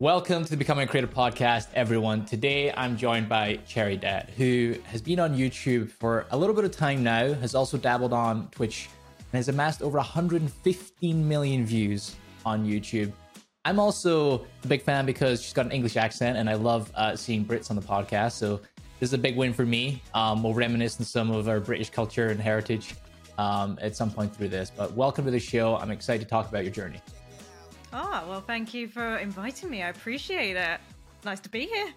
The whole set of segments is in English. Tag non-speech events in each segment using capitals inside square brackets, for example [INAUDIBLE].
Welcome to the Becoming a Creator podcast, everyone. Today I'm joined by Cheridet, who has been on YouTube for a little bit of time now, has also dabbled on Twitch, and has amassed over 115 million views on YouTube. I'm also a big fan because she's got an English accent, and I love uh, seeing Brits on the podcast. So this is a big win for me. Um, we'll reminisce on some of our British culture and heritage um, at some point through this. But welcome to the show. I'm excited to talk about your journey. Oh, well, thank you for inviting me. I appreciate it. Nice to be here.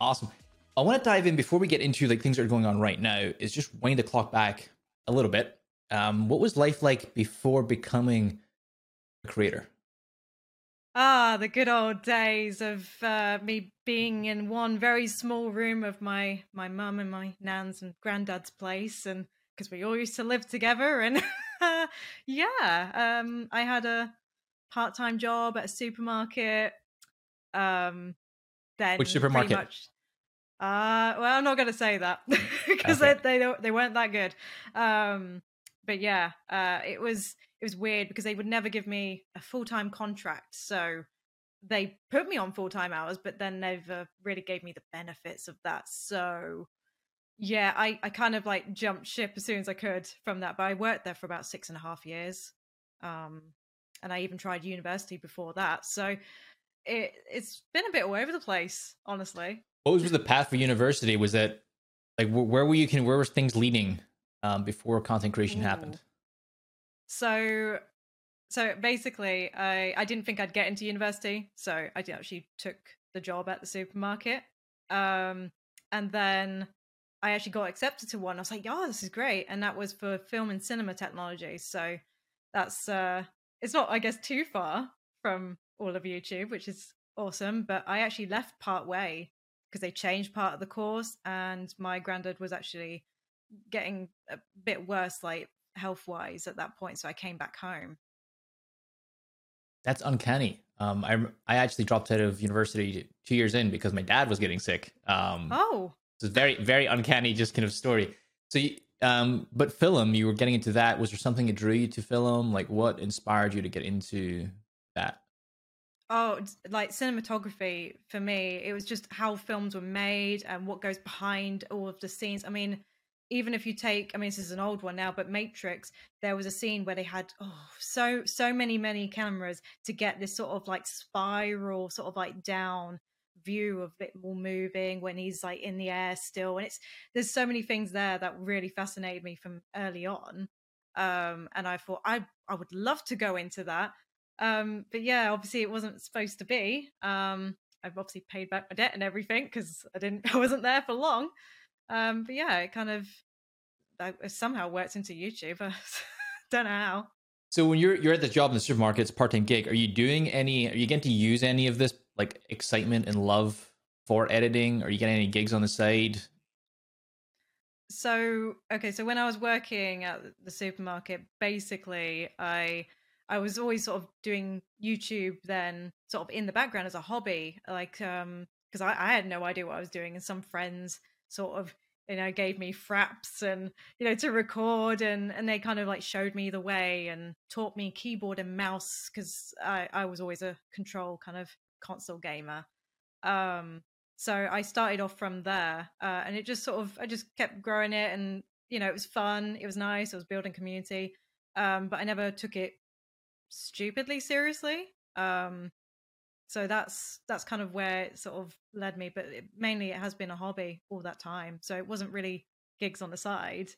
Awesome. I want to dive in before we get into like things that are going on right now. Is just wind the clock back a little bit. Um, what was life like before becoming a creator? Ah, the good old days of uh, me being in one very small room of my my mum and my nan's and granddad's place, and because we all used to live together, and [LAUGHS] yeah, um, I had a part time job at a supermarket. Um, then which supermarket? Much, uh, well, I'm not going to say that [LAUGHS] because okay. they, they they weren't that good. Um, but yeah, uh, it was it was weird because they would never give me a full time contract, so they put me on full time hours, but then never really gave me the benefits of that. So yeah, I I kind of like jumped ship as soon as I could from that. But I worked there for about six and a half years. Um, and I even tried university before that. So it it's been a bit all over the place, honestly. What was the path for university? Was that like where were you? Can where were things leading um, before content creation Ooh. happened? So so basically, I I didn't think I'd get into university, so I actually took the job at the supermarket. Um, and then I actually got accepted to one. I was like, "Oh, this is great!" And that was for film and cinema technology. So that's uh, it's not, I guess, too far from all of YouTube, which is awesome. But I actually left part way because they changed part of the course, and my granddad was actually getting a bit worse, like health wise, at that point. So I came back home. That's uncanny. Um, I I actually dropped out of university two years in because my dad was getting sick. Um, oh, it's a very very uncanny just kind of story. So you, um, but film, you were getting into that. Was there something that drew you to film? Like, what inspired you to get into that? Oh, like cinematography for me, it was just how films were made and what goes behind all of the scenes. I mean, even if you take, I mean, this is an old one now, but Matrix, there was a scene where they had oh so so many many cameras to get this sort of like spiral, sort of like down view of it all moving when he's like in the air still and it's there's so many things there that really fascinated me from early on um and i thought i i would love to go into that um but yeah obviously it wasn't supposed to be um i've obviously paid back my debt and everything because i didn't [LAUGHS] i wasn't there for long um but yeah it kind of I, somehow worked into youtube i [LAUGHS] don't know how so when you're you're at the job in the supermarket, it's part time gig. Are you doing any? Are you getting to use any of this like excitement and love for editing? Are you getting any gigs on the side? So okay, so when I was working at the supermarket, basically I I was always sort of doing YouTube then sort of in the background as a hobby, like um because I, I had no idea what I was doing, and some friends sort of you know gave me fraps and you know to record and and they kind of like showed me the way and taught me keyboard and mouse because I I was always a control kind of console gamer. Um, so I started off from there, uh, and it just sort of I just kept growing it, and you know it was fun, it was nice, it was building community, um, but I never took it stupidly seriously. Um, so that's that's kind of where it sort of led me, but it, mainly it has been a hobby all that time. So it wasn't really gigs on the side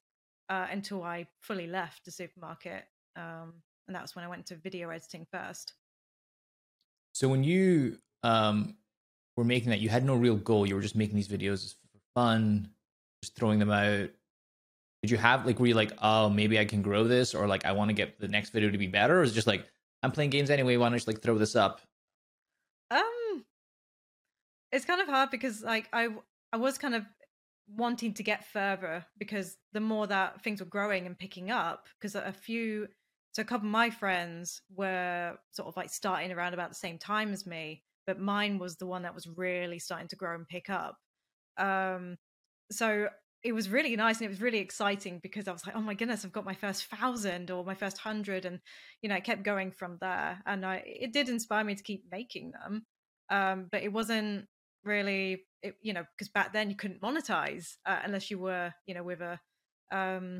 uh, until I fully left the supermarket, um, and that's when I went to video editing first. So when you um, were making that, you had no real goal. You were just making these videos for fun, just throwing them out. Did you have like were you like, oh, maybe I can grow this, or like I want to get the next video to be better, or is just like I'm playing games anyway? Why don't I just like throw this up? Um, it's kind of hard because like I I was kind of wanting to get further because the more that things were growing and picking up, because a few so a couple of my friends were sort of like starting around about the same time as me, but mine was the one that was really starting to grow and pick up. Um, so it was really nice and it was really exciting because I was like, oh my goodness, I've got my first thousand or my first hundred, and you know, it kept going from there. And I it did inspire me to keep making them. Um, but it wasn't really, it, you know, because back then you couldn't monetize uh, unless you were, you know, with a, um,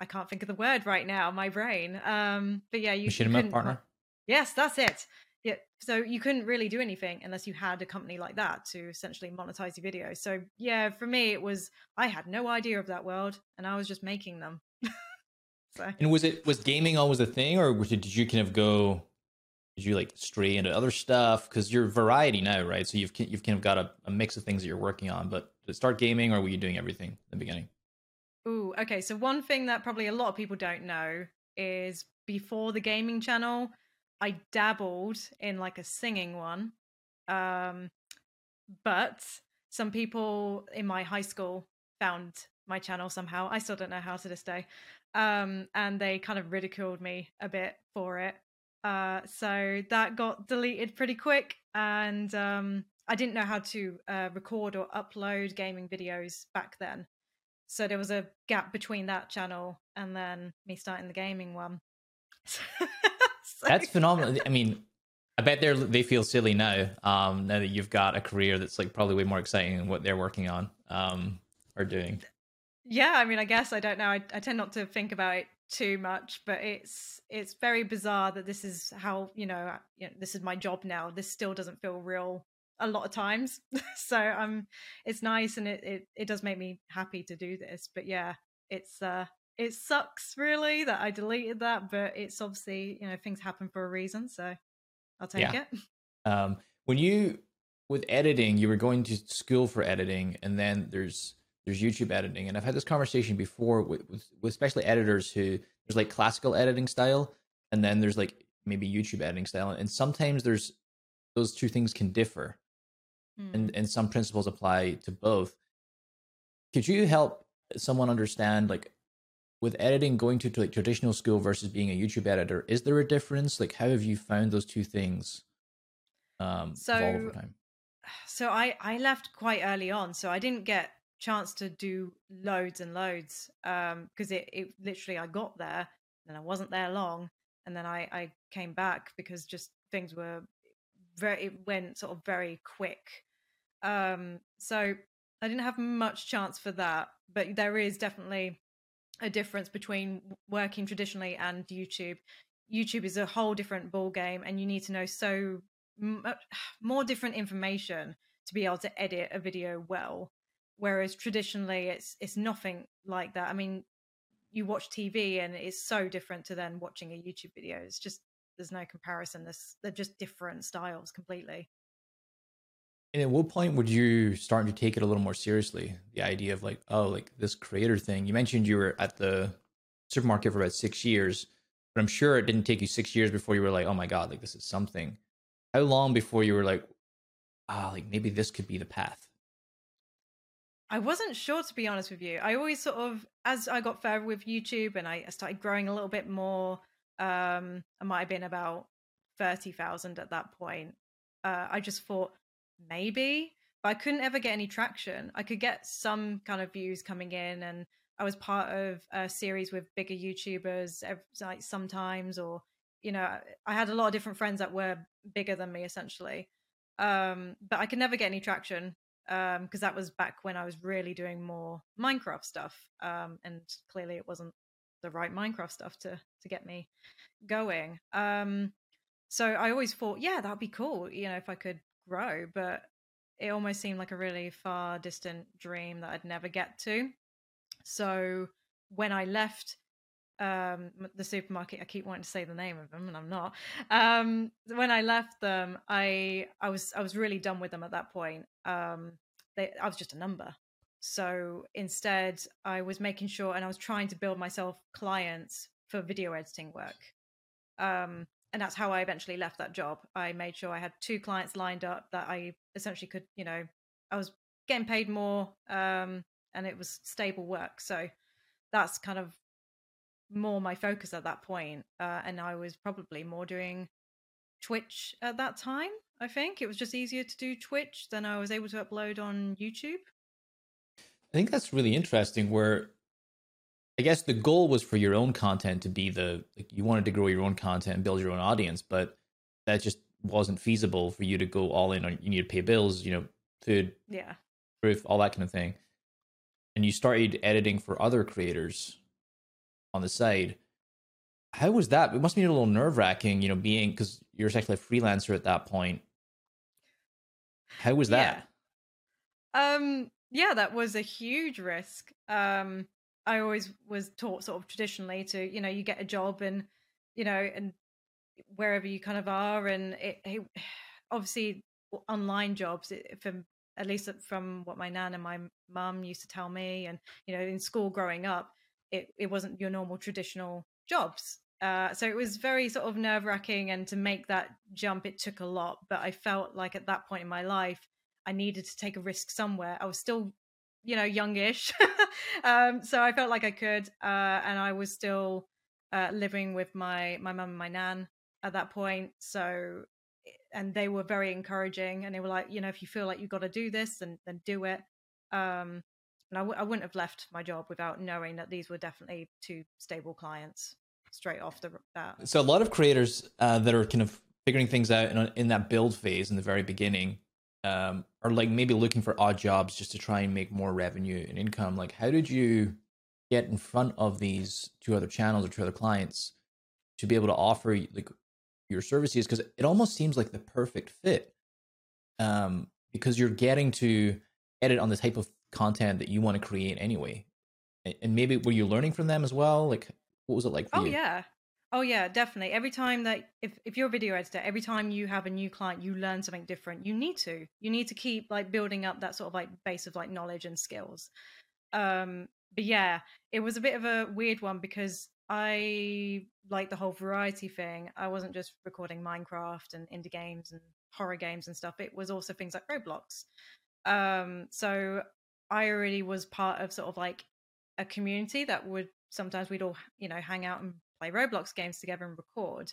I can't think of the word right now, my brain. Um, but yeah, you, couldn't. partner. Yes, that's it. Yeah, so you couldn't really do anything unless you had a company like that to essentially monetize your videos. So yeah, for me, it was I had no idea of that world, and I was just making them. [LAUGHS] so And was it was gaming always a thing, or did you kind of go? Did you like stray into other stuff? Because you're variety now, right? So you've you've kind of got a, a mix of things that you're working on. But did it start gaming, or were you doing everything in the beginning? Ooh, okay. So one thing that probably a lot of people don't know is before the gaming channel, I dabbled in like a singing one. Um, but some people in my high school found my channel somehow. I still don't know how to this day. Um, and they kind of ridiculed me a bit for it. Uh, so that got deleted pretty quick. And um, I didn't know how to uh, record or upload gaming videos back then. So there was a gap between that channel and then me starting the gaming one. [LAUGHS] So- That's phenomenal. I mean, [LAUGHS] I bet they they feel silly now. Um, now that you've got a career that's like probably way more exciting than what they're working on, um, or doing. yeah i mean i guess i don't know I, I tend not to think about it too much but it's it's very bizarre that this is how you know, you know this is my job now this still doesn't feel real a lot of times. [LAUGHS] So um it's nice and it, it it does make me happy to do this but yeah it's uh it sucks really that i deleted that but it's obviously you know things happen for a reason so i'll take Yeah. it. [LAUGHS] Um, when you with editing, you were going to school for editing, and then there's there's YouTube editing, and I've had this conversation before with, with, with especially editors who there's like classical editing style, and then there's like maybe YouTube editing style, and sometimes there's those two things can differ, Hmm. and and some principles apply to both. Could you help someone understand like with editing going to, to like traditional school versus being a YouTube editor? Is there a difference? Like, how have you found those two things? Um, evolve over time. so I I left quite early on, so I didn't get chance to do loads and loads um because it it literally I got there and I wasn't there long and then I I came back because just things were very it went sort of very quick. Um so I didn't have much chance for that, but there is definitely a difference between working traditionally and YouTube. YouTube is a whole different ball game and you need to know so m- [SIGHS] more different information to be able to edit a video well whereas traditionally it's it's nothing like that. I mean you watch tv and it's so different to then watching a youtube video. It's just there's no comparison. There's they're just different styles completely And at what point would you start to take it a little more seriously? The idea of like, oh, like this creator thing. You mentioned you were at the supermarket for about six years, but I'm sure it didn't take you six years before you were like, oh my god, like this is something. How long before you were like, ah, like maybe this could be the path? I wasn't sure to be honest with you. I always sort of as I got further with YouTube and I started growing a little bit more, um, I might have been about thirty thousand at that point. Uh, I just thought maybe, but I couldn't ever get any traction. I could get some kind of views coming in, and I was part of a series with bigger YouTubers, like sometimes, or you know, I had a lot of different friends that were bigger than me essentially. Um, but I could never get any traction um because that was back when I was really doing more Minecraft stuff um and clearly it wasn't the right Minecraft stuff to to get me going um so I always thought yeah that'd be cool you know if I could grow but it almost seemed like a really far distant dream that I'd never get to. So when I left um the supermarket i keep wanting to say the name of them and i'm not um when i left them i i was i was really done with them at that point. Um they i was just a number. So instead i was making sure and i was trying to build myself clients for video editing work. Um and that's how i eventually left that job. I made sure i had two clients lined up that i essentially could you know i was getting paid more um and it was stable work. So that's kind of more my focus at that point uh, and i was probably more doing twitch at that time i think. It was just easier to do twitch than i was able to upload on youtube. I think that's really interesting. Where I guess the goal was for your own content to be the like you wanted to grow your own content and build your own audience, but that just wasn't feasible for you to go all in on you need to pay bills, you know, food, yeah, roof, all that kind of thing. And you started editing for other creators on the side. How was that? It must be a little nerve wracking, you know, being because you're essentially a freelancer at that point. How was that? Yeah. Um, yeah, that was a huge risk. Um, I always was taught sort of traditionally to, you know, you get a job and, you know, and wherever you kind of are, and it, it [SIGHS] obviously online jobs from at least from what my nan and my mum used to tell me, and you know, in school growing up, it it wasn't your normal traditional jobs. Uh, so it was very sort of nerve wracking, and to make that jump, it took a lot. But I felt like at that point in my life, I needed to take a risk somewhere. I was still you know youngish [LAUGHS] um, so i felt like i could uh, and i was still uh, living with my my mum and my nan at that point so and they were very encouraging and they were like you know if you feel like you've got to do this then then do it um and I w- I wouldn't have left my job without knowing that these were definitely two stable clients straight off the bat. So a lot of creators uh, that are kind of figuring things out in, in that build phase in the very beginning um, are like maybe looking for odd jobs just to try and make more revenue and income. Like, how did you get in front of these two other channels or two other clients to be able to offer like your services? Because it almost seems like the perfect fit, um, because you're getting to edit on the type of content that you want to create anyway. And maybe were you learning from them as well? Like, what was it like for oh, you? Oh yeah, Oh yeah, definitely. Every time that if if you're a video editor, every time you have a new client, you learn something different. You need to. You need to keep like building up that sort of like base of like knowledge and skills. Um but yeah, it was a bit of a weird one because I like the whole variety thing. I wasn't just recording Minecraft and indie games and horror games and stuff. It was also things like Roblox. Um so I already was part of sort of like a community that would sometimes we'd all you know hang out and play Roblox games together and record.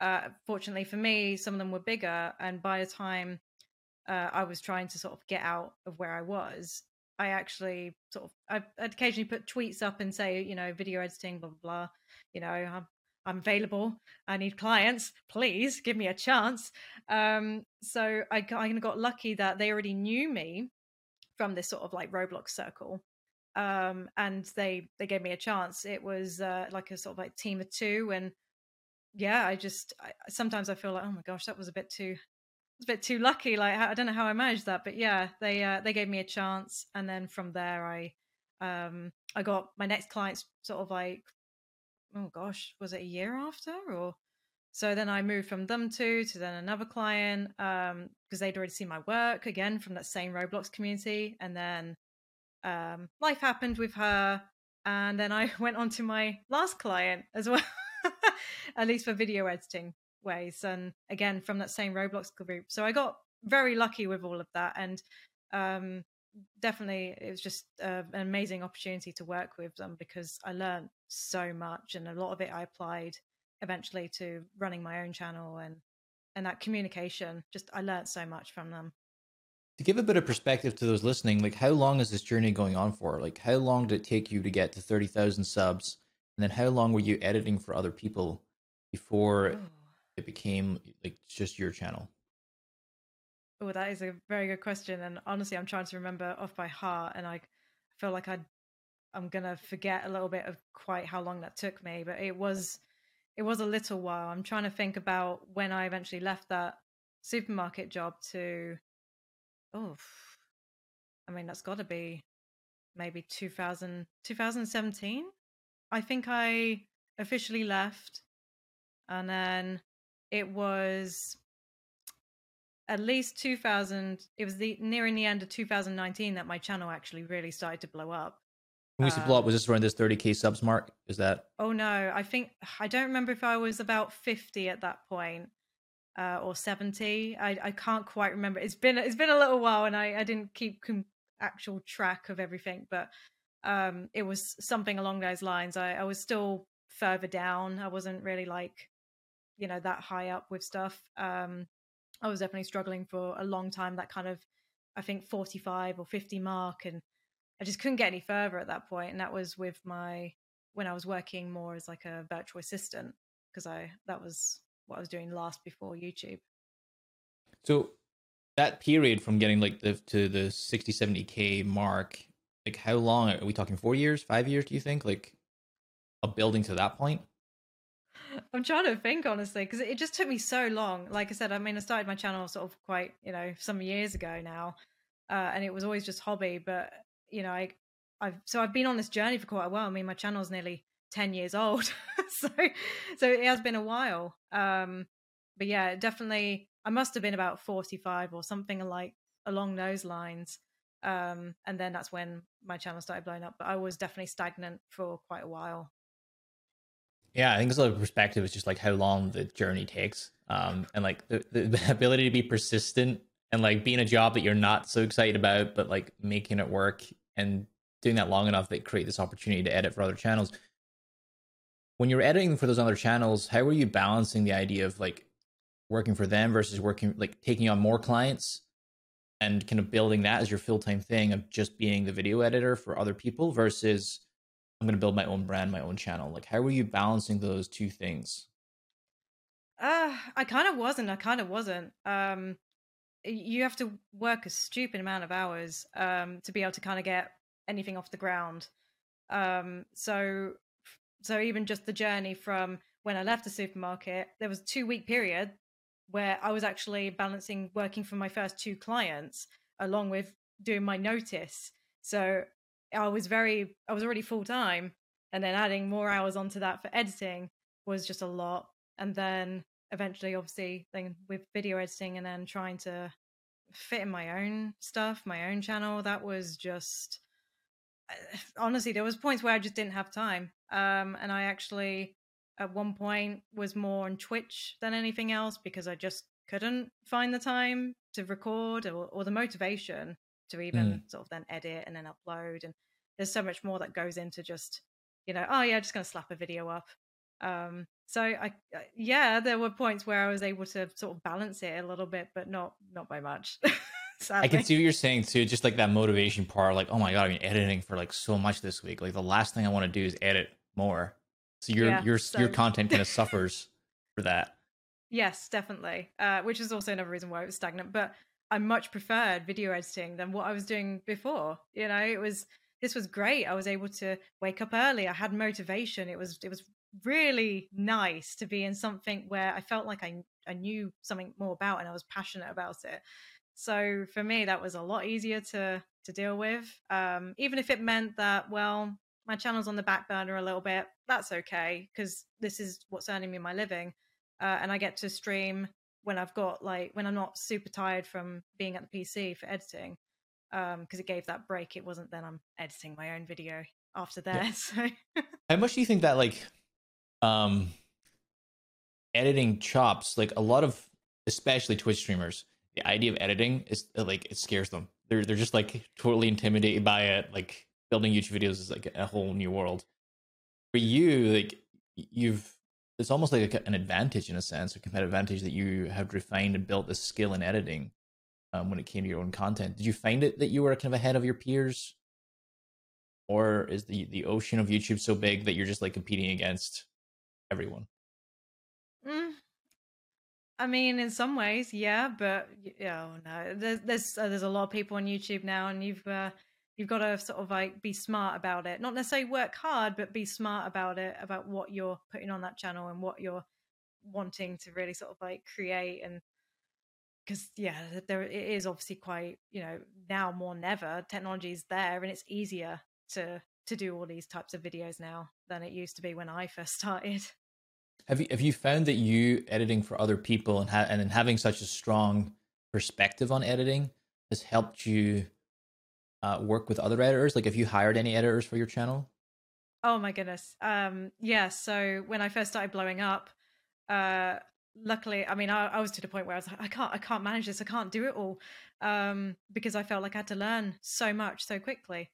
Uh, fortunately for me, some of them were bigger, and by the time uh, I was trying to sort of get out of where I was, I actually sort of I'd, I'd occasionally put tweets up and say, you know, video editing, blah blah blah. You know, I'm I'm available. I need clients. Please give me a chance. Um, so I of got lucky that they already knew me from this sort of like Roblox circle um, and they they gave me a chance. It was uh, like a sort of like team of two, and yeah, I just I, sometimes I feel like oh my gosh, that was a bit too a bit too lucky. Like I don't know how I managed that, but yeah, they uh, they gave me a chance, and then from there I um I got my next clients sort of like oh gosh, was it a year after or so then I moved from them two to then another client um because they'd already seen my work again from that same Roblox community, and then um, life happened with her, and then I [LAUGHS] went on to my last client as well, [LAUGHS] at least for video editing ways, and again from that same Roblox group. So I got very lucky with all of that, and um, definitely it was just uh, an amazing opportunity to work with them because I learned so much, and a lot of it I applied eventually to running my own channel and and that communication. Just I learned so much from them to give a bit of perspective to those listening, like how long is this journey going on for? Like how long did it take you to get to 30,000 subs? And then how long were you editing for other people before oh. it became like just your channel? Oh, that is a very good question. And honestly, I'm trying to remember off by heart and I feel like I I'm going to forget a little bit of quite how long that took me, but it was it was a little while. I'm trying to think about when I eventually left that supermarket job to oh, I mean, that's got to be maybe 2000, 2017. I think I officially left. And then it was at least 2000 it was the nearing the end of 2019 that my channel actually really started to blow up when we say blow up was um this around this 30k subs mark is that oh no i think i don't remember if i was about 50 at that point uh, or 70 I, I can't quite remember. It's been it's been a little while and i, I didn't keep com- actual track of everything but um, it was something along those lines. I, I was still further down. I wasn't really like you know that high up with stuff. Um, i was definitely struggling for a long time that kind of i think 45 or 50 mark and i just couldn't get any further at that point and that was with my when i was working more as like a virtual assistant because i that was what I was doing last before YouTube. So that period from getting like the to the 60 70k mark like how long are we talking four years five years do you think like a building to that point? I'm trying to think honestly because it just took me so long. Like i said i mean i started my channel sort of quite you know some years ago now uh, and it was always just hobby but you know i i've so i've been on this journey for quite a while. I mean my channel's nearly 10 years old [LAUGHS] so so it has been a while um but yeah definitely I must have been about 45 or something like along those lines. Um, and then that's when my channel started blowing up. But I was definitely stagnant for quite a while. Yeah, I think it's a perspective. is just like how long the journey takes, um, and like the, the [LAUGHS] ability to be persistent and like being a job that you're not so excited about, but like making it work and doing that long enough that create this opportunity to edit for other channels. When you're editing for those other channels, how are you balancing the idea of like working for them versus working like taking on more clients and kind of building that as your full-time thing of just being the video editor for other people versus I'm going to build my own brand, my own channel. Like how were you balancing those two things? Uh, I kind of wasn't. I kind of wasn't. Um, you have to work a stupid amount of hours um, to be able to kind of get anything off the ground. Um, so, so even just the journey from when I left the supermarket, there was a two week period where I was actually balancing working for my first two clients along with doing my notice. So I was very, I was already full time. And then adding more hours onto that for editing was just a lot. And then eventually, obviously, then with video editing and then trying to fit in my own stuff, my own channel, that was just [SIGHS] honestly, there was points where I just didn't have time. Um, and I actually at one point was more on Twitch than anything else because I just couldn't find the time to record or, or the motivation to even mm. sort of then edit and then upload. And there's so much more that goes into just, you know, oh yeah, just gonna slap a video up. Um, so I, yeah, there were points where I was able to sort of balance it a little bit, but not not by much. [LAUGHS] I can see what you're saying too, just like that motivation part. Like, oh my god, I've been editing for like so much this week. Like the last thing I want to do is edit more. So your yeah, your so. your content kind of [LAUGHS] suffers for that. Yes, definitely. Uh, which is also another reason why it was stagnant. But I much preferred video editing than what I was doing before. You know, it was this was great. I was able to wake up early. I had motivation. It was it was really nice to be in something where I felt like I I knew something more about and I was passionate about it. So for me, that was a lot easier to to deal with. Um, even if it meant that, well, my channel's on the back burner a little bit. That's okay because this is what's earning me my living, uh, and I get to stream when I've got like when I'm not super tired from being at the PC for editing, because um, it gave that break. It wasn't then I'm editing my own video after that. Yeah. [LAUGHS] So, how much do you think that like, um, editing chops like a lot of especially Twitch streamers, the idea of editing is like it scares them. They're they're just like totally intimidated by it. Like building YouTube videos is like a whole new world. For you, like you've it's almost like an advantage in a sense, a competitive advantage that you have refined and built this skill in editing um, when it came to your own content. Did you find it that you were kind of ahead of your peers, or is the the ocean of YouTube so big that you're just like competing against everyone? Mm, I mean, in some ways, yeah, but yeah, oh no, there's there's uh, there's a lot of people on YouTube now, and you've uh, you've got to sort of like be smart about it. Not necessarily work hard but be smart about it about what you're putting on that channel and what you're wanting to really sort of like create and because yeah there it is obviously quite you know now more than ever technology is there and it's easier to to do all these types of videos now than it used to be when i first [LAUGHS] started. Have you have you found that you editing for other people and ha- and having such a strong perspective on editing has helped you uh, work with other editors? Like, have you hired any editors for your channel? Oh my goodness. Um, yeah. So when I first started blowing up, uh, luckily, I mean, I, I was to the point where I was like, I can't, I can't manage this. I can't do it all. Um, because I felt like I had to learn so much so quickly.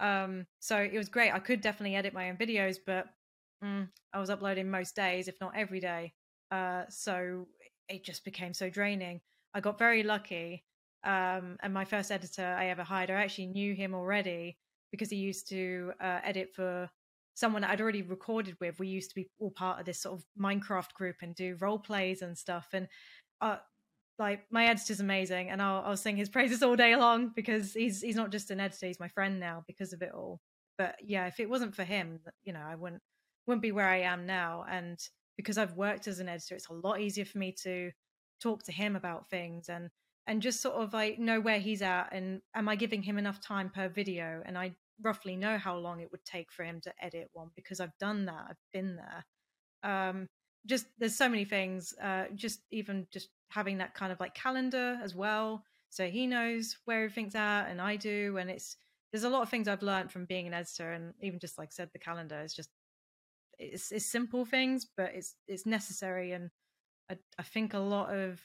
Um, so it was great. I could definitely edit my own videos, but mm, I was uploading most days, if not every day. Uh, so it just became so draining. I got very lucky um, and my first editor I ever hired, I actually knew him already because he used to uh, edit for someone I'd already recorded with. We used to be all part of this sort of Minecraft group and do role plays and stuff. And uh, like my editor's amazing, and I'll I'll sing his [LAUGHS] praises all day long because he's he's not just an editor; he's my friend now because of it all. But yeah, if it wasn't for him, you know, I wouldn't wouldn't be where I am now. And because I've worked as an editor, it's a lot easier for me to talk to him about things and and just sort of like know where he's at and am I giving him enough time per video? And I roughly know how long it would take for him to edit one because I've done that. I've been there. Um, just there's so many things. Uh, just even just having that kind of like calendar as well, so he knows where everything's at, and I do. And it's there's a lot of things I've learned from being an editor, and even just like said, the calendar is just it's, it's simple things, but it's it's necessary. And I, I think a lot of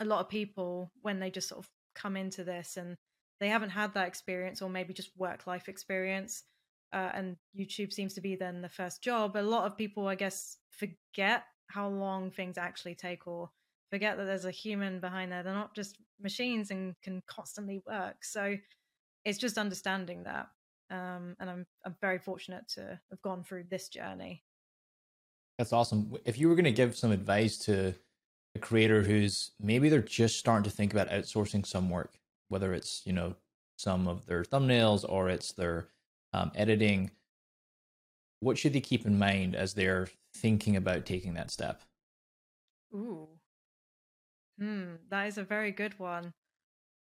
a lot of people when they just sort of come into this and they haven't had that experience or maybe just work life experience uh, and youtube seems to be then the first job a lot of people i guess forget how long things actually take or forget that there's a human behind there. They're not just machines and can constantly work. So it's just understanding that um, and i'm i'm very fortunate to have gone through this journey. That's awesome. If you were going to give some advice to a creator who's maybe they're just starting to think about outsourcing some work, whether it's you know some of their thumbnails or it's their um, editing. What should they keep in mind as they're thinking about taking that step? Ooh, hmm, that is a very good one.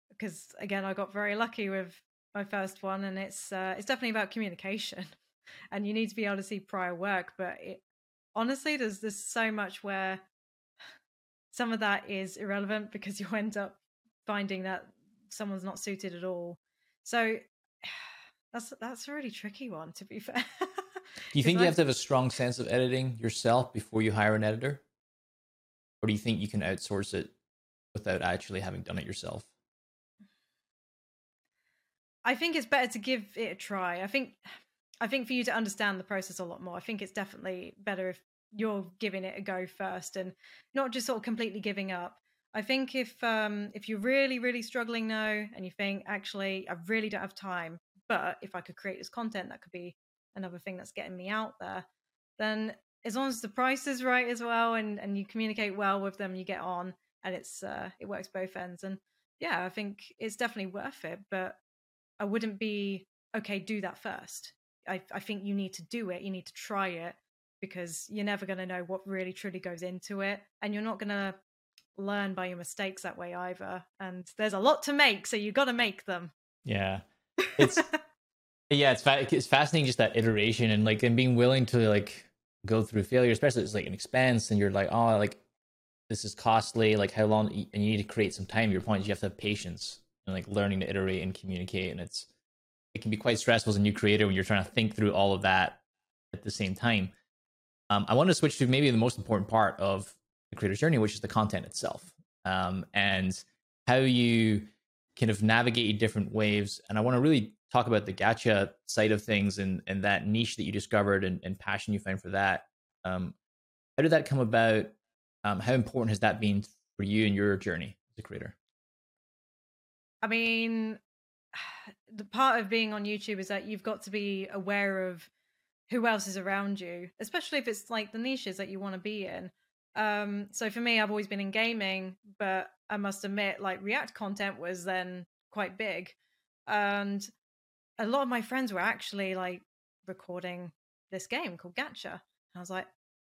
Because again, I got very lucky with my first one, and it's uh, it's definitely about communication, [LAUGHS] and you need to be able to see prior work. But it, honestly, there's there's so much where some of that is irrelevant because [LAUGHS] you end up finding that someone's not suited at all. So [SIGHS] that's that's a really tricky one to be [LAUGHS] fair. do you think you have to have a strong sense of editing yourself before you hire an editor? Or do you think you can outsource it without actually having done it yourself? I think it's better to give it a try. I think [SIGHS] I think for you to understand the process a lot more, I think it's definitely better if you're giving it a go first and not just sort of completely giving up. I think if um if you're really really struggling now and you think actually I really don't have time, but if I could create this content that could be another thing that's getting me out there, then as long as the price is right as well and and you communicate well with them, you get on and it's uh it works both ends and yeah, I think it's definitely worth it, but I wouldn't be okay, do that first. I I think you need to do it, you need to try it because you're never going to know what really truly goes into it and you're not going to learn by your mistakes that way either and there's a lot to make so you got to make them. Yeah. It's [LAUGHS] yeah it's fa- it's fascinating just that iteration and like and being willing to like go through failure especially it's like an expense and you're like oh like this is costly like how long and you need to create some time your point is you have to have patience and like learning to iterate and communicate and it's it can be quite stressful as a new creator when you're trying to think through all of that at the same time um, I want to switch to maybe the most important part of the creator's journey, which is the content itself, um, and how you kind of navigate different waves. And I want to really talk about the gacha side of things and and that niche that you discovered and, and passion you found for that. Um, how did that come about? Um, how important has that been for you in your journey as a creator? I mean, [SIGHS] the part of being on YouTube is that you've got to be aware of who else is around you, especially if it's like the niches that you want to be in. Um, so for me, I've always been in gaming, but I must admit, like React content was then quite big, and a lot of my friends were actually like recording this game called Gacha. I was like,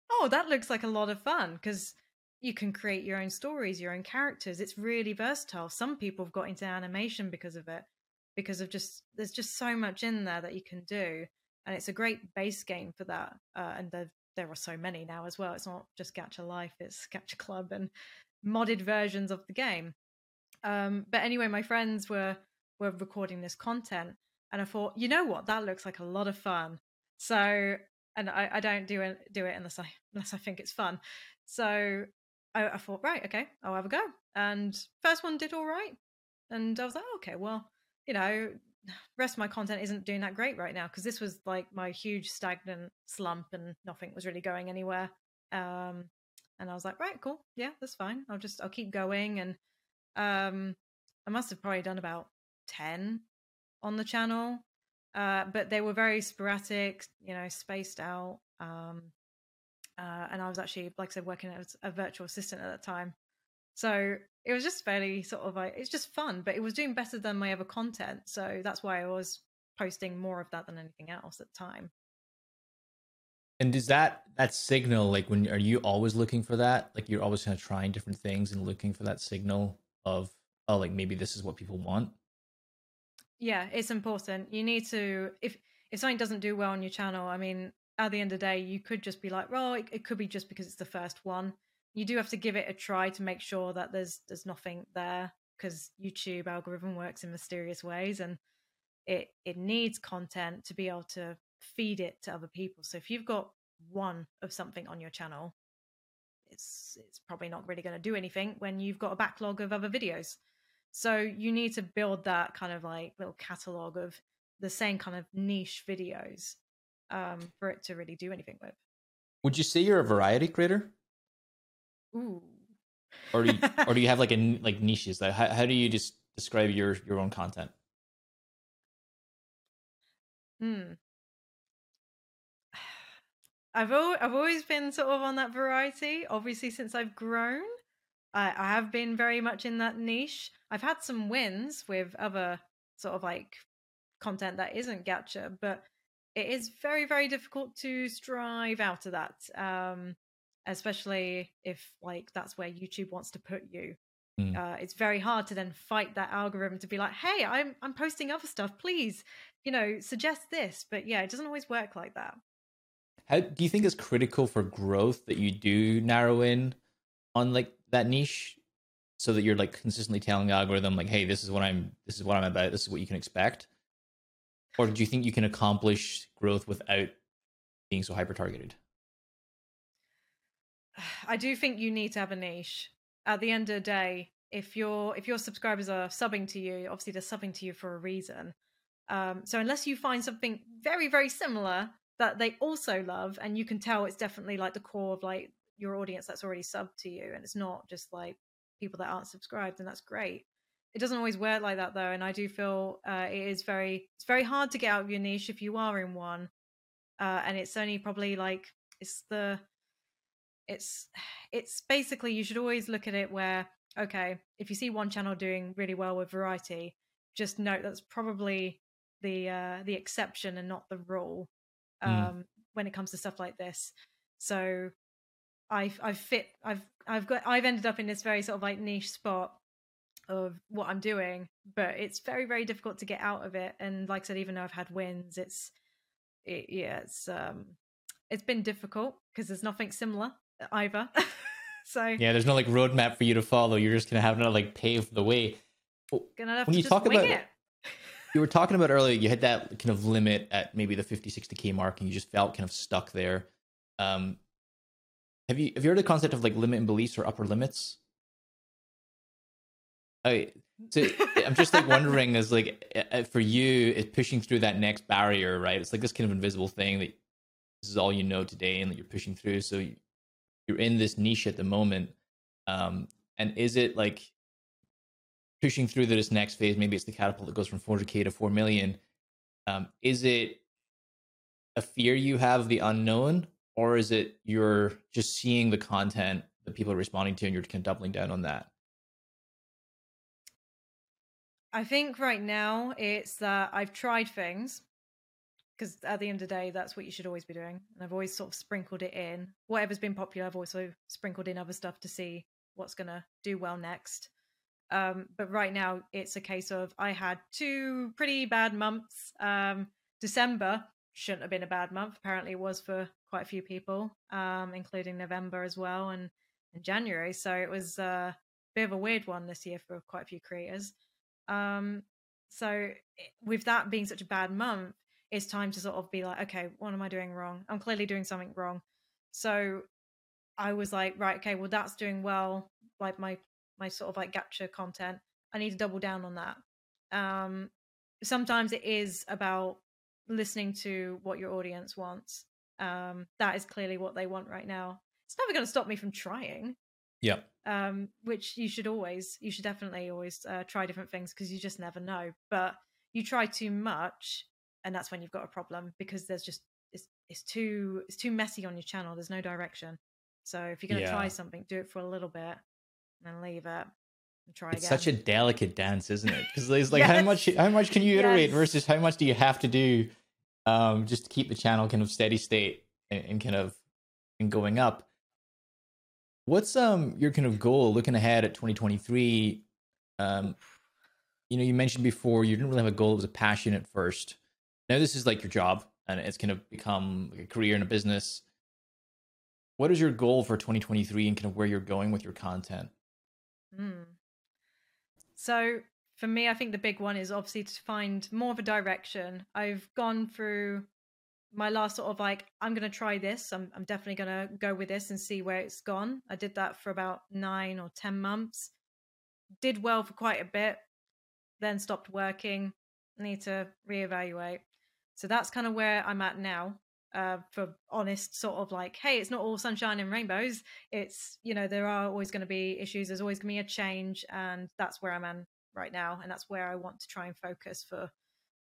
oh, that looks like a lot of fun because you can create your own stories, your own characters. It's really versatile. Some people have got into animation because of it, because of just there's just so much in there that you can do and it's a great base game for that. Uh, and there there are so many now as well. It's not just Gacha Life; it's Gacha Club and modded versions of the game. Um, but anyway, my friends were were recording this content, and I thought, you know what, that looks like a lot of fun. So, and I, I don't do it do it unless I unless I think it's fun. So I, I thought, right, okay, I'll have a go. And first one did all right, and I was like, okay, well, you know, [SIGHS] rest of my content isn't doing that great right now because this was like my huge stagnant slump and nothing was really going anywhere. Um, and I was like, right, cool, yeah, that's fine. I'll just I'll keep going. And um, I must have probably done about ten on the channel, uh, but they were very sporadic, you know, spaced out. Um, uh, and I was actually, like I said, working as a virtual assistant at that time. So it was just fairly sort of like it's just fun, but it was doing better than my other content. So that's why I was posting more of that than anything else at the time. And is that that signal like when are you always looking for that? Like you're always kind of trying different things and looking for that signal of oh like maybe this is what people want? Yeah, it's important. You need to if if something doesn't do well on your channel, I mean, at the end of the day, you could just be like, well, it, it could be just because it's the first one. You do have to give it a try to make sure that there's there's nothing there because YouTube algorithm works in mysterious ways and it it needs content to be able to feed it to other people. So if you've got one of something on your channel, it's it's probably not really going to do anything when you've got a backlog of other videos. So you need to build that kind of like little catalog of the same kind of niche videos um, for it to really do anything with. Would you say you're a variety creator? Ooh. Or do you, or do you have like a [LAUGHS] like niches? Like how, how do you just describe your your own content? Hmm. I've al- I've always been sort of on that variety. Obviously, since I've grown, I, I have been very much in that niche. I've had some wins with other sort of like content that isn't gacha, but it is very very difficult to strive out of that. Um, especially if like that's where YouTube wants to put you. Mm. Uh, it's very hard to then fight that algorithm to be like, "Hey, I'm I'm posting other stuff. Please, you know, suggest this." But yeah, it doesn't always work like that. How do you think it's critical for growth that you do narrow in on like that niche, so that you're like consistently telling the algorithm like, "Hey, this is what I'm. This is what I'm about. This is what you can expect." Or do you think you can accomplish growth without being so hyper targeted? [SIGHS] I do think you need to have a niche. At the end of the day, if your if your subscribers are subbing to you, obviously they're subbing to you for a reason. Um, so unless you find something very very similar that they also love, and you can tell it's definitely like the core of like your audience that's already subbed to you, and it's not just like people that aren't subscribed, and that's great. It doesn't always work like that though, and I do feel uh, it is very it's very hard to get out of your niche if you are in one, uh, and it's only probably like it's the it's [SIGHS] it's basically you should always look at it where okay if you see one channel doing really well with variety just note that's probably the uh the exception and not the rule mm. um mm. when it comes to stuff like this so i've i've fit i've i've got i've ended up in this very sort of like niche spot of what i'm doing but it's very very difficult to get out of it and like i said even though i've had wins it's it, yeah it's um it's been difficult because there's nothing similar either. [LAUGHS] so yeah, there's no like roadmap for you to follow. You're just gonna have to like pave the way. Gonna have when to you talk about it. you were talking about earlier, you hit that kind of limit at maybe the 50, 60k mark, and you just felt kind of stuck there. Um, have you have you heard the concept of like limit and beliefs or upper limits? I so [LAUGHS] I'm just like wondering, is like for you, is pushing through that next barrier, right? It's like this kind of invisible thing that this is all you know today, and that you're pushing through. So you, you're in this niche at the moment um and is it like pushing through to this next phase maybe it's the catapult that goes from 400k to 4 million um is it a fear you have of the unknown or is it you're just seeing the content that people are responding to and you're kind of doubling down on that? I think right now it's that i've tried things because at the end of the day, that's what you should always be doing. And I've always sort of sprinkled it in. Whatever's been popular, I've also sprinkled in other stuff to see what's going to do well next. Um, but right now, it's a case of I had two pretty bad months. Um, December shouldn't have been a bad month. Apparently, it was for quite a few people, um, including November as well and, and January. So it was a bit of a weird one this year for quite a few creators. Um, so with that being such a bad month, it's time to sort of be like, okay, what am I doing wrong? I'm clearly doing something wrong. So I was like, right, okay, well that's doing well, like my my sort of like gacha content. I need to double down on that. Um sometimes it is about listening to what your audience wants. Um that is clearly what they want right now. It's never going to stop me from trying. Yeah. Um which you should always you should definitely always uh, try different things because you just never know. But you try too much and that's when you've got a problem because there's just it's it's too it's too messy on your channel. There's no direction. So if you're going to yeah. try something, do it for a little bit, and leave it and try it's again. such a delicate dance, isn't it? Because there's [LAUGHS] like how much how much can you iterate Yes. versus how much do you have to do um, just to keep the channel kind of steady state and, and kind of and going up. What's um your kind of goal looking ahead at 2023? Um, you know, you mentioned before you didn't really have a goal; it was a passion at first. Now this is like your job, and it's kind of become a career and a business. What is your goal for 2023 and kind of where you're going with your content? Mm. So for me, I think the big one is obviously to find more of a direction. I've gone through my last sort of like, I'm going to try this. I'm, I'm definitely going to go with this and see where it's gone. I did that for about nine or 10 months. Did well for quite a bit, then stopped working. Need to reevaluate. So that's kind of where I'm at now. Uh, for honest, sort of like, hey, it's not all sunshine and rainbows. It's you know there are always going to be issues. There's always going to be a change, and that's where I'm at right now, and that's where I want to try and focus for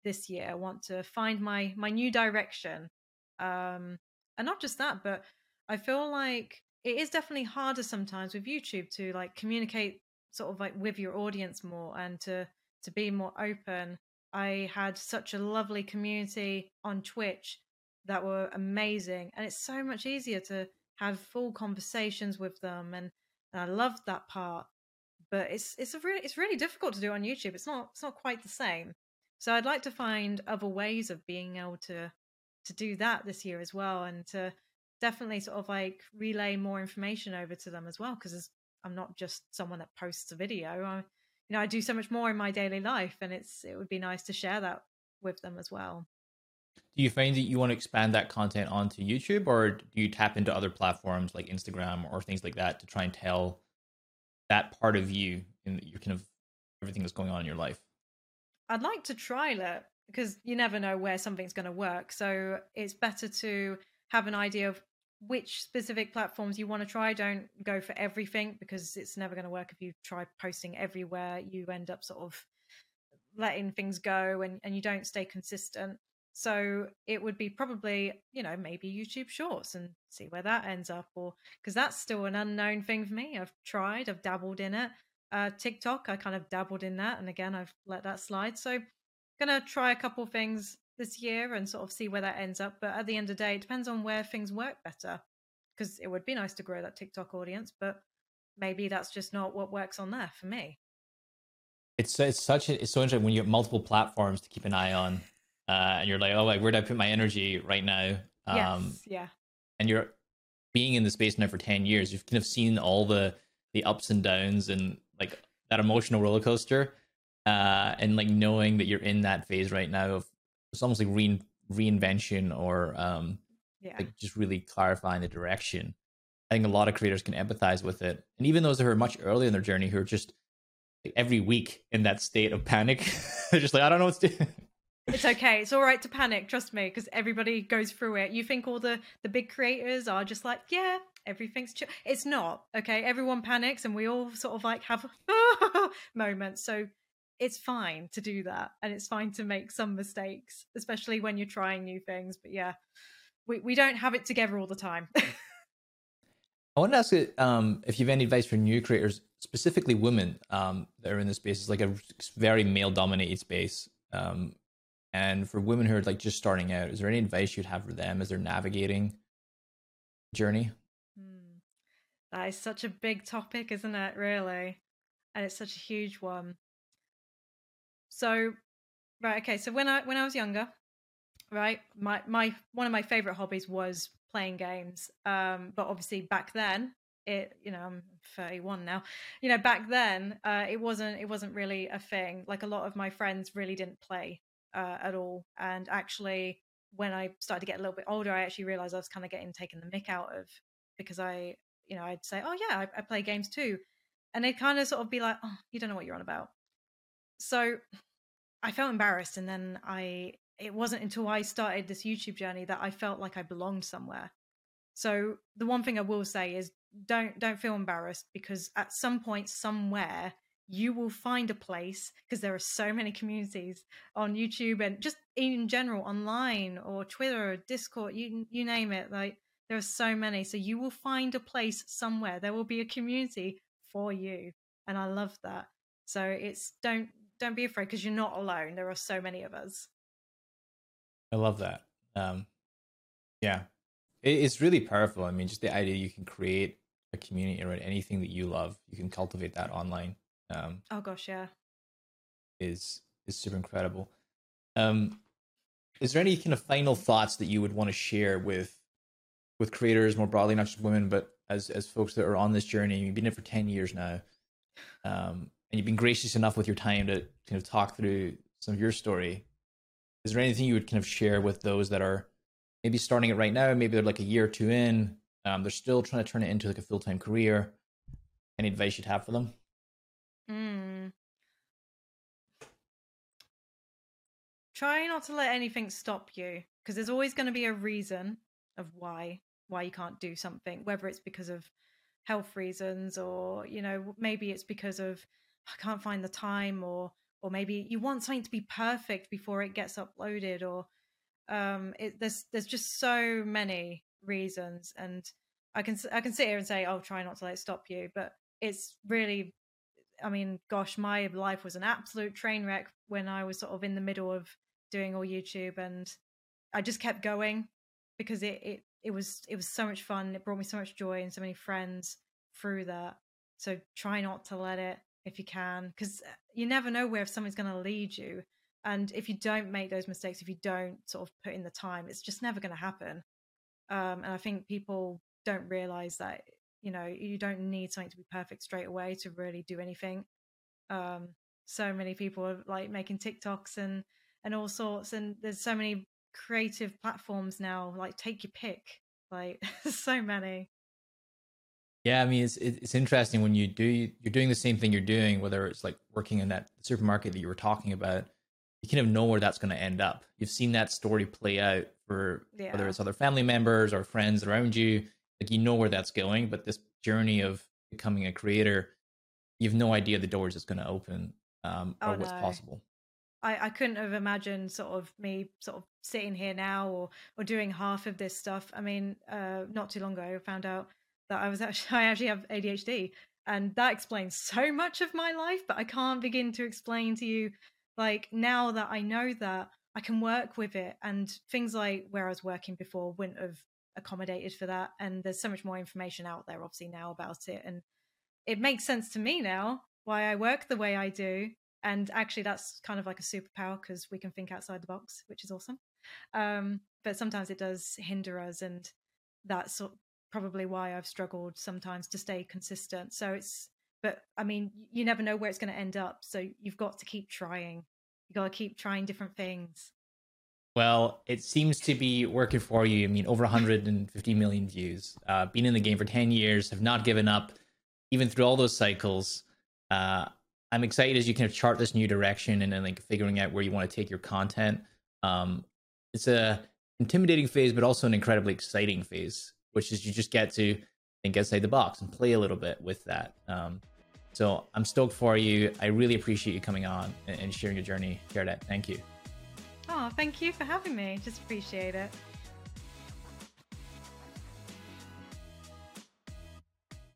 this year. I want to find my my new direction, um, and not just that, but I feel like it is definitely harder sometimes with YouTube to like communicate sort of like with your audience more and to to be more open. I had such a lovely community on Twitch that were amazing, and it's so much easier to have full conversations with them, and, and I loved that part. But it's it's a really it's really difficult to do on YouTube. It's not it's not quite the same. So I'd like to find other ways of being able to to do that this year as well, and to definitely sort of like relay more information over to them as well, because I'm not just someone that posts a video. I, you know, I do so much more in my daily life, and it's it would be nice to share that with them as well. Do you find that you want to expand that content onto YouTube, or do you tap into other platforms like Instagram or things like that to try and tell that part of you and your kind of everything that's going on in your life? I'd like to trial it because you never know where something's going to work. So it's better to have an idea of which specific platforms you want to try. Don't go for everything because it's never going to work if you try posting everywhere. You end up sort of letting things go and, and you don't stay consistent. So it would be probably, you know, maybe YouTube Shorts and see where that ends up, or because that's still an unknown thing for me. I've tried, I've dabbled in it. Uh, TikTok, I kind of dabbled in that, and again, I've let that slide. So, gonna try a couple things this year and sort of see where that ends up. But at the end of the day, it depends on where things work better. Because it would be nice to grow that TikTok audience, but maybe that's just not what works on there for me. It's it's such a, it's so interesting when you have multiple platforms to keep an eye on, uh, and you're like, oh, like where do I put my energy right now? Um, yes, yeah, and you're being in the space now for 10 years you've kind of seen all the the ups and downs and like that emotional roller coaster uh and like knowing that you're in that phase right now of it's almost like re- reinvention or um yeah, like just really clarifying the direction i think a lot of creators can empathize with it and even those who are much earlier in their journey who are just like, every week in that state of panic [LAUGHS] they're just like i don't know what's doing it's okay. It's all right to panic. Trust me, because everybody goes through it. You think all the the big creators are just like, yeah, everything's chill. It's not okay. Everyone panics, and we all sort of like have [LAUGHS] moments. So it's fine to do that, and it's fine to make some mistakes, especially when you're trying new things. But yeah, we we don't have it together all the time. [LAUGHS] I want to ask you um, if you have any advice for new creators, specifically women um, that are in this space. It's like a very male dominated space. Um, and for women who are like just starting out, is there any advice you'd have for them as they're navigating the journey? Hmm. That is such a big topic, isn't it? Really, and it's such a huge one. So, right, okay. So when I when I was younger, right, my my one of my favorite hobbies was playing games. Um, but obviously back then, it you know I'm 31 now. You know back then, uh, it wasn't it wasn't really a thing. Like a lot of my friends really didn't play uh, at all, and actually when I started to get a little bit older, I actually realized I was kind of getting taken the mick out of because I, you know, I'd say, "Oh yeah, I, I play games too," and they'd kind of sort of be like, "Oh, you don't know what you're on about." So I felt embarrassed, and then I. It wasn't until I started this YouTube journey that I felt like I belonged somewhere. So the one thing I will say is don't don't feel embarrassed because at some point somewhere you will find a place because there are so many communities on YouTube and just in general online or Twitter or Discord, you you name it. Like there are so many, so you will find a place somewhere. There will be a community for you. And I love that. So it's don't don't be afraid because you're not alone. There are so many of us. I love that. Um, yeah, it, it's really powerful. I mean, just the idea you can create a community around anything that you love, you can cultivate that online. Um, oh gosh, yeah, is is super incredible. Um, is there any kind of final thoughts that you would want to share with with creators more broadly, not just women, but as as folks that are on this journey? You've been in it for ten years now, um, and you've been gracious enough with your time to kind of talk through some of your story. Is there anything you would kind of share with those that are maybe starting it right now? Maybe they're like a year or two in. Um, they're still trying to turn it into like a full time career. Any advice you'd have for them? Mm. Try not to let anything stop you because there's always going to be a reason of why why you can't do something whether it's because of health reasons or you know maybe it's because of I can't find the time or or maybe you want something to be perfect before it gets uploaded or um it, there's there's just so many reasons and I can I can sit here and say oh try not to let it stop you but it's really I mean gosh my life was an absolute train wreck when I was sort of in the middle of doing all YouTube and I just kept going because it, it it was it was so much fun. It brought me so much joy and so many friends through that. So try not to let it if you can, because uh, you never know where something's going to lead you. And if you don't make those mistakes, if you don't sort of put in the time, it's just never going to happen. Um, and I think people don't realize that you know you don't need something to be perfect straight away to really do anything. Um, so many people are like making TikToks and and all sorts, and there's so many creative platforms now. Like take your pick. Like [LAUGHS] so many. Yeah, I mean it's it's interesting when you do you're doing the same thing you're doing, whether it's like working in that supermarket that you were talking about. You kind of know where that's going to end up. You've seen that story play out for yeah. whether it's other family members or friends around you. Like you know where that's going, but this journey of becoming a creator, you've no idea the doors it's going to open um, or oh, what's no. possible. I, I couldn't have imagined sort of me sort of sitting here now or or doing half of this stuff. I mean, uh, not too long ago, I found out that I was actually [LAUGHS] I actually have ADHD, and that explains so much of my life. But I can't begin to explain to you like now that I know that I can work with it, and things like where I was working before wouldn't have accommodated for that. And there's so much more information out there, obviously now about it, and it makes sense to me now why I work the way I do and actually that's kind of like a superpower because we can think outside the box which is awesome um, but sometimes it does hinder us and that's probably why i've struggled sometimes to stay consistent so it's but i mean you never know where it's going to end up so you've got to keep trying you got to keep trying different things well, it seems to be working for you. I mean, over 150 million views. Uh, been in the game for 10 years, have not given up, even through all those cycles. Uh, I'm excited as you kind of chart this new direction and then like figuring out where you want to take your content. Um, it's a intimidating phase, but also an incredibly exciting phase, which is you just get to think outside the box and play a little bit with that. Um, so I'm stoked for you. I really appreciate you coming on and sharing your journey, Cheridet. Thank you. Oh, thank you for having me. Just appreciate it.